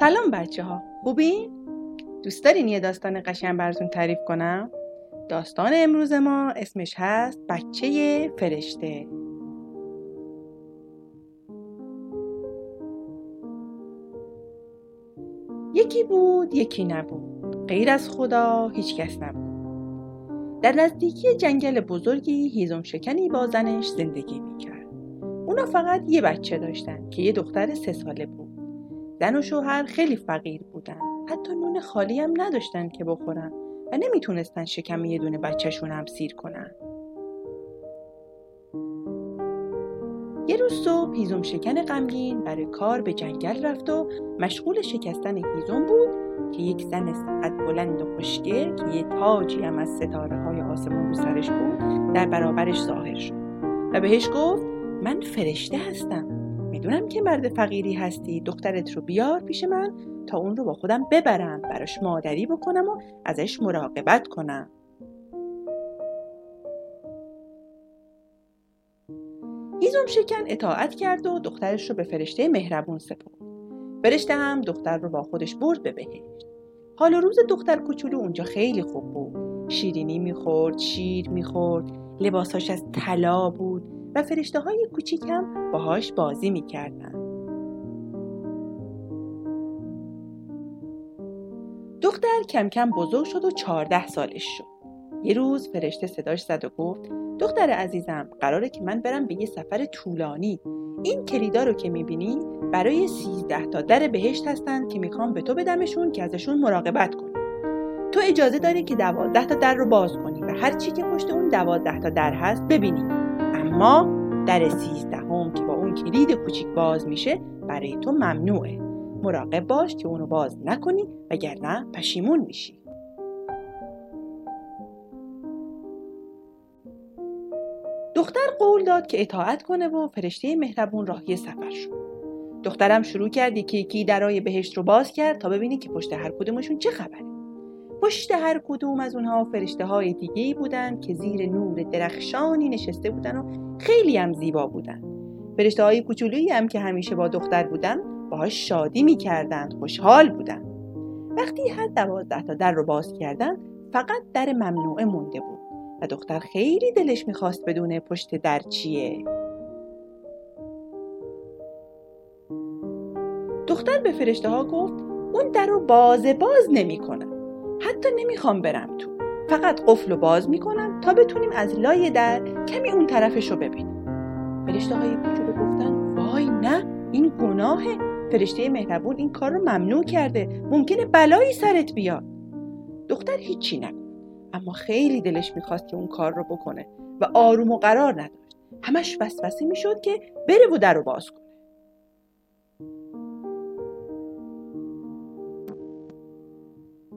سلام بچه ها خوبین؟ دوست دارین یه داستان قشنگ براتون تعریف کنم؟ داستان امروز ما اسمش هست بچه فرشته. یکی بود یکی نبود. غیر از خدا هیچ کس نبود. در نزدیکی جنگل بزرگی هیزم شکنی با زنش زندگی می‌کرد. اونا فقط یه بچه داشتن که یه دختر سه ساله بود. زن و شوهر خیلی فقیر بودن. حتی نون خالی هم نداشتن که بخورن و نمی‌تونستن شکم یه دونه بچهشون هم سیر کنن. یه روز صبح هیزم شکن غمگین برای کار به جنگل رفت و مشغول شکستن هیزم بود که یک زن قد بلند و خوشگل که یه تاجی هم از ستاره های آسمان رو سرش بود در برابرش ظاهر شد. و بهش گفت من فرشته هستم. می‌دونم که مرد فقیری هستی. دخترت رو بیار پیش من تا اون رو با خودم ببرم براش مادری بکنم و ازش مراقبت کنم. هیزم شکن اطاعت کرد و دخترش رو به فرشته مهربون سپرد. فرشته هم دختر رو با خودش برد به بهشت. حال و روز دختر کوچولو اونجا خیلی خوب بود. شیرینی می‌خورد شیر می‌خورد. لباساش از طلا بود. و فرشته های کوچیک هم باهاش بازی می‌کردن. دختر کم کم بزرگ شد و چهارده سالش شد. یه روز فرشته صداش زد و گفت دختر عزیزم قراره که من برم به یه سفر طولانی. این کلیدا رو که می‌بینی برای سیزده تا در بهشت هستن که می‌خوام به تو بدمشون که ازشون مراقبت کنی تو اجازه داری که دوازده تا در رو باز کنی و هر چی که پشت اون دوازده تا در هست ببینی. اما در سیزدهم که با اون کلید کوچیک باز میشه برای تو ممنوعه. مراقب باش که اونو باز نکنی وگرنه پشیمون میشی. دختر قول داد که اطاعت کنه و فرشته مهربون راهی سفر شد. دخترم شروع کرد یکی یکی درای بهشت رو باز کرد تا ببینی که پشت هر کدومشون چه خبره. پشت هر کدوم از اونها فرشته های دیگه ای بودن که زیر نور درخشانی نشسته بودن و خیلی هم زیبا بودن. فرشته های کوچولویی هم که همیشه با دختر بودن باهاش شادی می‌کردند خوشحال بودن. وقتی هر دوازده تا در رو باز کردن فقط در ممنوعه مونده بود و دختر خیلی دلش می‌خواست بدونه پشت در چیه. دختر به فرشته ها گفت اون در رو باز باز نمی‌کنم. حتی نمی‌خوام برم تو. فقط قفل رو باز می‌کنم تا بتونیم از لای در کمی اون طرفش رو ببینیم. فرشته های کوچولو گفتن وای نه این گناهه. فرشته مهربون این کار رو ممنوع کرده. ممکنه بلایی سرت بیاد. دختر هیچی نگفت اما خیلی دلش می‌خواست که اون کار رو بکنه و آروم و قرار نداشت. همش وسوسه می‌شد که بره و در رو باز کنه.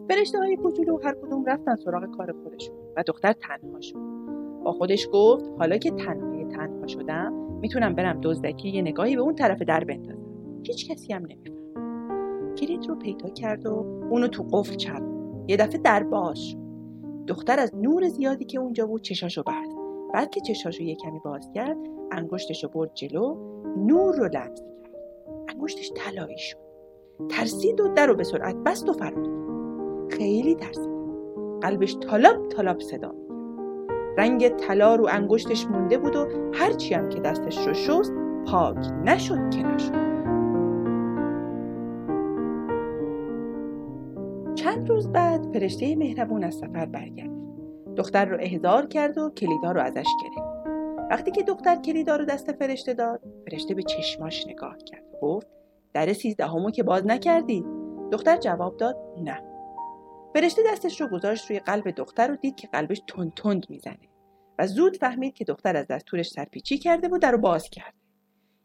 فرشته های کوچولو هر کدوم رفتن سراغ کار خودشون و دختر تنها شد. با خودش گفت حالا که تنهای تنها شدم می‌تونم برم دزدکی یه نگاهی به اون طرف در بندازم. هیچ کسی هم نمیفهم کلید رو پیدا کرد و اونو تو قفل چرخ. یه دفعه در باز دختر از نور زیادی که اونجا بود چشاشو بست. بعد که چشاشو یه کمی باز کرد انگشتشو برد جلو نور رو لمس کرد. انگشتش طلایی شد. ترسید و در رو به سرعت بست و فرار خیلی ترسید. قلبش تالاب تالاب صدا رنگ طلا رو انگشتش مونده بود و هرچی هم که دستش رو شست پاک نشد که نشد. چند روز بعد فرشته مهربون از سفر برگشت. دختر رو احضار کرد و کلیدا رو ازش گرفت. وقتی که دختر کلیدا رو دست فرشته داد فرشته به چشماش نگاه کرد. گفت در سیزدهمو که باز نکردی. دختر جواب داد نه. فرشته دستش رو گذاشت روی قلب دختر و دید که قلبش تند تند می‌زنه و زود فهمید که دختر از دستورش سرپیچی کرده و در رو باز کرد.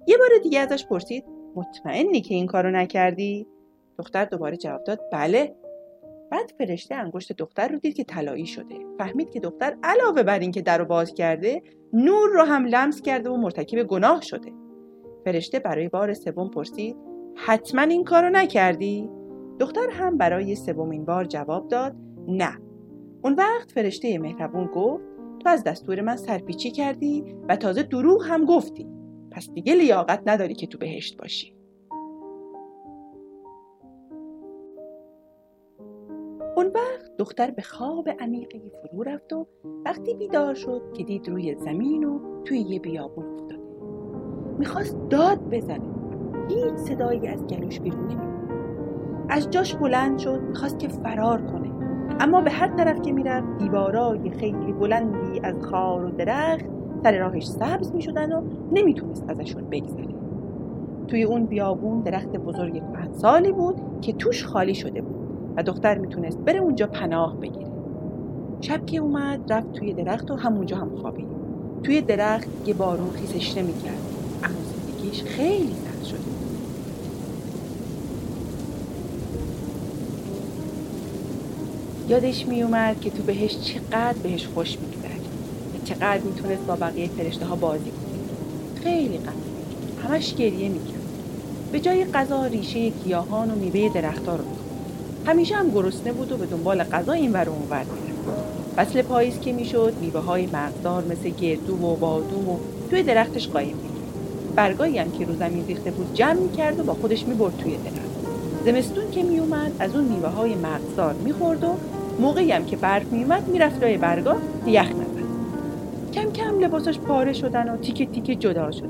یه بار دیگه ازش پرسید مطمئنی که این کارو نکردی؟ دختر دوباره جواب داد بله. بعد فرشته انگشت دختر رو دید که طلایی شده. فهمید که دختر علاوه بر اینکه در رو باز کرده نور رو هم لمس کرده و مرتکب گناه شده. فرشته برای بار سوم پرسید حتما این کارو نکردی؟ دختر هم برای سومین بار جواب داد نه. اون وقت فرشته مهربون گفت تو از دستور من سرپیچی کردی و تازه دروغ هم گفتی. پس دیگه لیاقت نداری که تو بهشت باشی. اون وقت دختر به خواب عمیقی فرو رفت و وقتی بیدار شد که دید روی زمین و توی یه بیابون افتاده. می‌خواست داد بزنه. هیچ صدایی از گلوش بیرون نمیاد از جاش بلند شد می‌خواست که فرار کنه. اما به هر طرف که می‌رفت دیوارای خیلی بلندی از خار و درخت سر راهش سبز می‌شدن و نمی‌تونست ازشون بگذره. توی اون بیابون درخت بزرگ سالی بود که توش خالی شده بود و دختر می‌تونست بره اونجا پناه بگیره. شب که اومد رفت توی درخت و همونجا هم خوابید. توی درخت یه بارون خیسش نمی‌کرد. اما زندگیش خیلی سخت شده یادش میومد که تو بهش چقدر بهش خوش میگذشت. و چقدر می‌تونست با بقیه فرشته ها بازی کنه. خیلی غمگین همش گریه می‌کرد. به جای غذا ریشه گیاهان و میوه درختها رو همیشه هم گرسنه بود و به دنبال غذا این ور اون ور فصل پاییز که می‌شد میوه های مغزدار مثل گردو و بادو و توی درختش قایم می‌کرد. برگایی هم که رو زمین ریخته بود جمع می‌کرد و با خودش می‌برد توی درخت. زمستون که میومد از اون میوه های مغزدار می‌خورد و موقعی هم که برف میومد می‌رفت روی برگا یخ نزد. کم کم لباسش پاره شدن و تیکه تیکه جدا شد.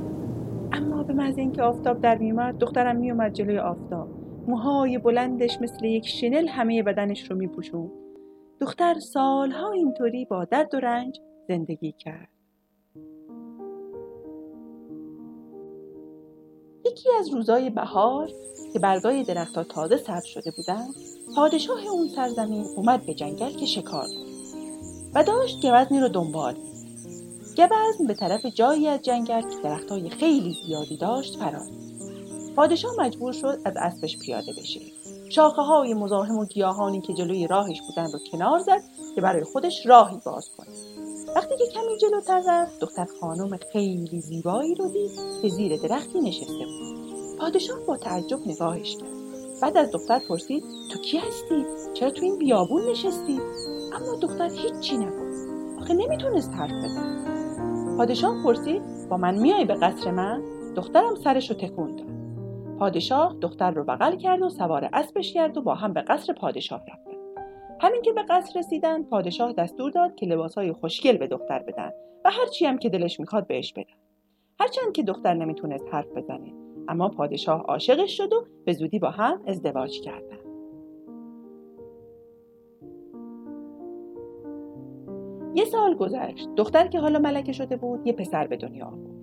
اما به محض اینکه آفتاب در میومد دخترم میومد جلوی آفتاب. موهای بلندش مثل یک شنل همه بدنش رو میپوشون دختر سالها اینطوری با درد و رنج زندگی کرد. یکی از روزای بهار که برگای درختها تازه سبز شده بودن پادشاه اون سرزمین اومد به جنگل که شکار و داشت گوزنی رو دنبال گوزن به طرف جایی از جنگل که درختهای خیلی زیادی داشت فرار پادشاه مجبور شد از اسبش پیاده بشه. شاخه های مزاحم و گیاهانی که جلوی راهش بودن رو کنار زد که برای خودش راهی باز کنه. وقتی که کمی جلوتر رفت دختر خانم خیلی زیبایی رو دید که زیر درختی نشسته بود. پادشاه با تعجب نگاهش کرد. بعد از دختر پرسید تو کی هستی؟ چرا تو این بیابون نشستی؟ اما دختر هیچی نگفت. آخه نمی‌تونست حرف بزنه. پادشاه پرسید با من میای به قصر من؟ دخترم سرش رو تکون داد. پادشاه دختر رو بغل کرد و سوار اسبش کرد و با هم به قصر پادشاه رفتن همین که به قصر رسیدن پادشاه دستور داد که لباسهای خوشگل به دختر بدن و هرچی هم که دلش می‌خواد بهش بدن. هرچند که دختر نمی‌تونست حرف بزنه اما پادشاه عاشقش شد و به زودی با هم ازدواج کردن. یه سال گذشت. دختر که حالا ملکه شده بود یه پسر به دنیا آورد.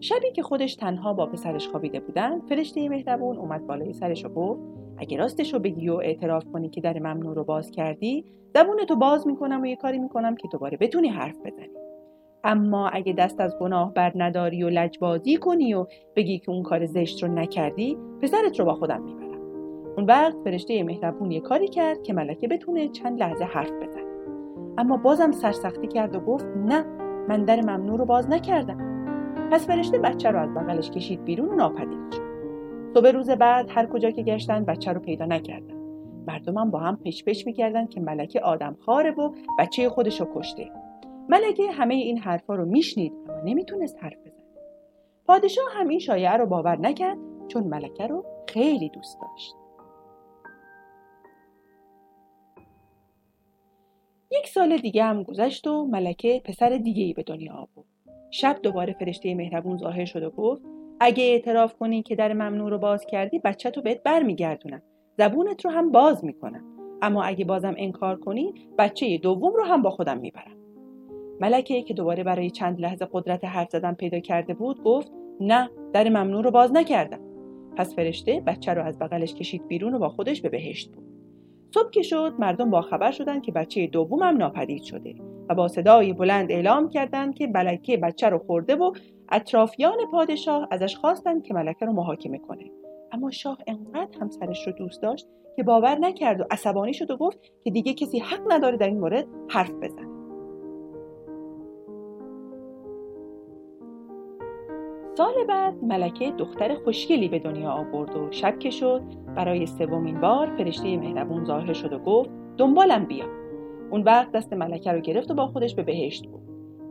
شبی که خودش تنها با پسرش خوابیده بودن فرشته مهربون اومد بالای سرش و گفت اگه راستش رو بگی و اعتراف کنی که در ممنوع رو باز کردی زبونتو باز می‌کنم و یه کاری می‌کنم که دوباره بتونی حرف بزنی. اما اگه دست از گناه بر نداری و لجبازی کنی و بگی که اون کار زشت رو نکردی پسرت رو با خودم می‌برم. اون وقت فرشته مهربون یه کاری کرد که ملکه بتونه چند لحظه حرف بزنه. اما بازم سرسختی کرد و گفت نه من در ممنوع رو باز نکردم. پس فرشته بچه رو از بغلش کشید بیرون و ناپدید شد. صبح روز بعد هر کجا که گشتن بچه رو پیدا نکردن. مردمم با هم پش پش می‌کردن که ملکه آدم خاره و بچه خودش رو کشته. ملکه همه این حرفا رو میشنید اما نمی‌تونست حرف بزنه. پادشاه هم این شایعه رو باور نکرد چون ملکه رو خیلی دوست داشت. یک سال دیگه هم گذشت و ملکه پسر دیگه ای به دنیا آورد. شب دوباره فرشته مهربون ظاهر شد و گفت اگه اعتراف کنی که در ممنوع رو باز کردی بچه تو بهت برمیگردونم زبونت رو هم باز می‌کنم اما اگه بازم انکار کنی بچه دوم رو هم با خودم می‌برم ملکه که دوباره برای چند لحظه قدرت حرف زدن پیدا کرده بود گفت نه در ممنوع رو باز نکردم. پس فرشته بچه رو از بغلش کشید بیرون و با خودش به بهشت بود صبح که شد مردم با خبر شدن که بچه دومم ناپدید شده. و با صدای بلند اعلام کردند که ملکه بچه رو خورده و اطرافیان پادشاه ازش خواستند که ملکه رو محاکمه کنه. اما شاه انقدر همسرش رو دوست داشت که باور نکرد و عصبانی شد و گفت که دیگه کسی حق نداره در این مورد حرف بزنه. سال بعد ملکه دختر خوشگلی به دنیا آورد و شب که شد برای سومین بار فرشته مهربون ظاهر شد و گفت دنبالم بیا. اون وقت دست ملکه رو گرفت و با خودش به بهشت بود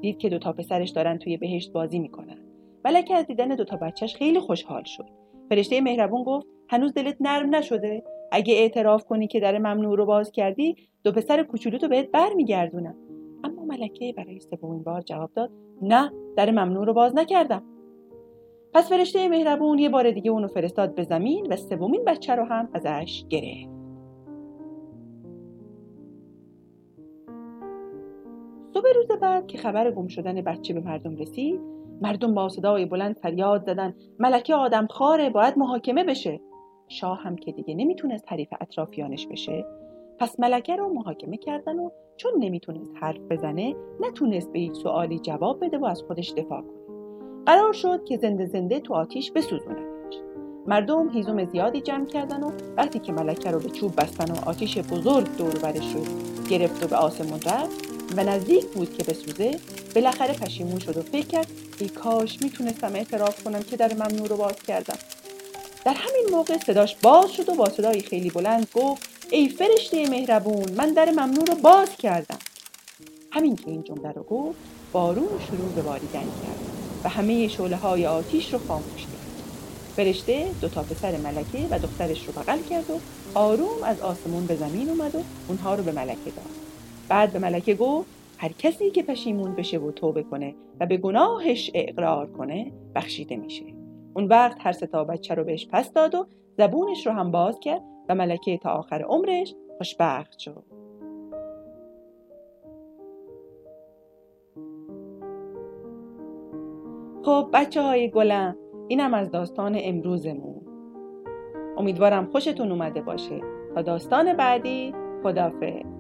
دید که دوتا پسرش دارن توی بهشت بازی می‌کنن. ملکه از دیدن دوتا بچهش خیلی خوشحال شد. فرشته مهربون گفت هنوز دلت نرم نشده؟ اگه اعتراف کنی که در ممنوع رو باز کردی دو پسر کوچولو تو بهت برمیگردونم اما ملکه برای سومین بار جواب داد نه در ممنوع رو باز نکردم. پس فرشته مهربون یه بار دیگه اونو فرستاد به زمین و سومین بچه رو هم ازش گرفت. صبح روز بعد که خبر گم شدن بچه به مردم رسید مردم با صدای بلند فریاد زدن ملکه آدم خاره باید محاکمه بشه. شاه هم که دیگه نمی‌تونست حریف اطرافیانش بشه پس ملکه رو محاکمه کردن و چون نمی‌تونست حرف بزنه نتونست به هیچ سوالی جواب بده و از خودش دفاع کنه. قرار شد که زنده زنده تو آتیش بسوزوننش مردم هیزم زیادی جمع کردن و وقتی که ملکه رو به چوب بستن و آتیش بزرگ دور برش رو گرفت و به آسمون رفت و نزدیک بود که بسوزه بالاخره پشیمون شد و فکر کرد ای کاش می‌تونستم اعتراف کنم که در ممنوع رو باز کردم. در همین موقع صداش باز شد و با صدای خیلی بلند گفت ای فرشته مهربون من در ممنوع رو باز کردم. همین که این جمله رو گفت بارون شروع به باریدن کرد و همه شعله های آتیش رو خاموش کرد. فرشته دو تا پسر ملکه و دخترش رو بغل کرد و آروم از آسمون به زمین اومد و اونها رو به ملکه داد. بعد به ملکه گفت هر کسی که پشیمون بشه و توبه کنه و به گناهش اقرار کنه بخشیده میشه. اون وقت هر ستا بچه رو بهش پس داد و زبونش رو هم باز کرد و ملکه تا آخر عمرش خوشبخت شد. خب بچه های گلم اینم از داستان امروزمون. امیدوارم خوشتون اومده باشه. تا داستان بعدی خدافظ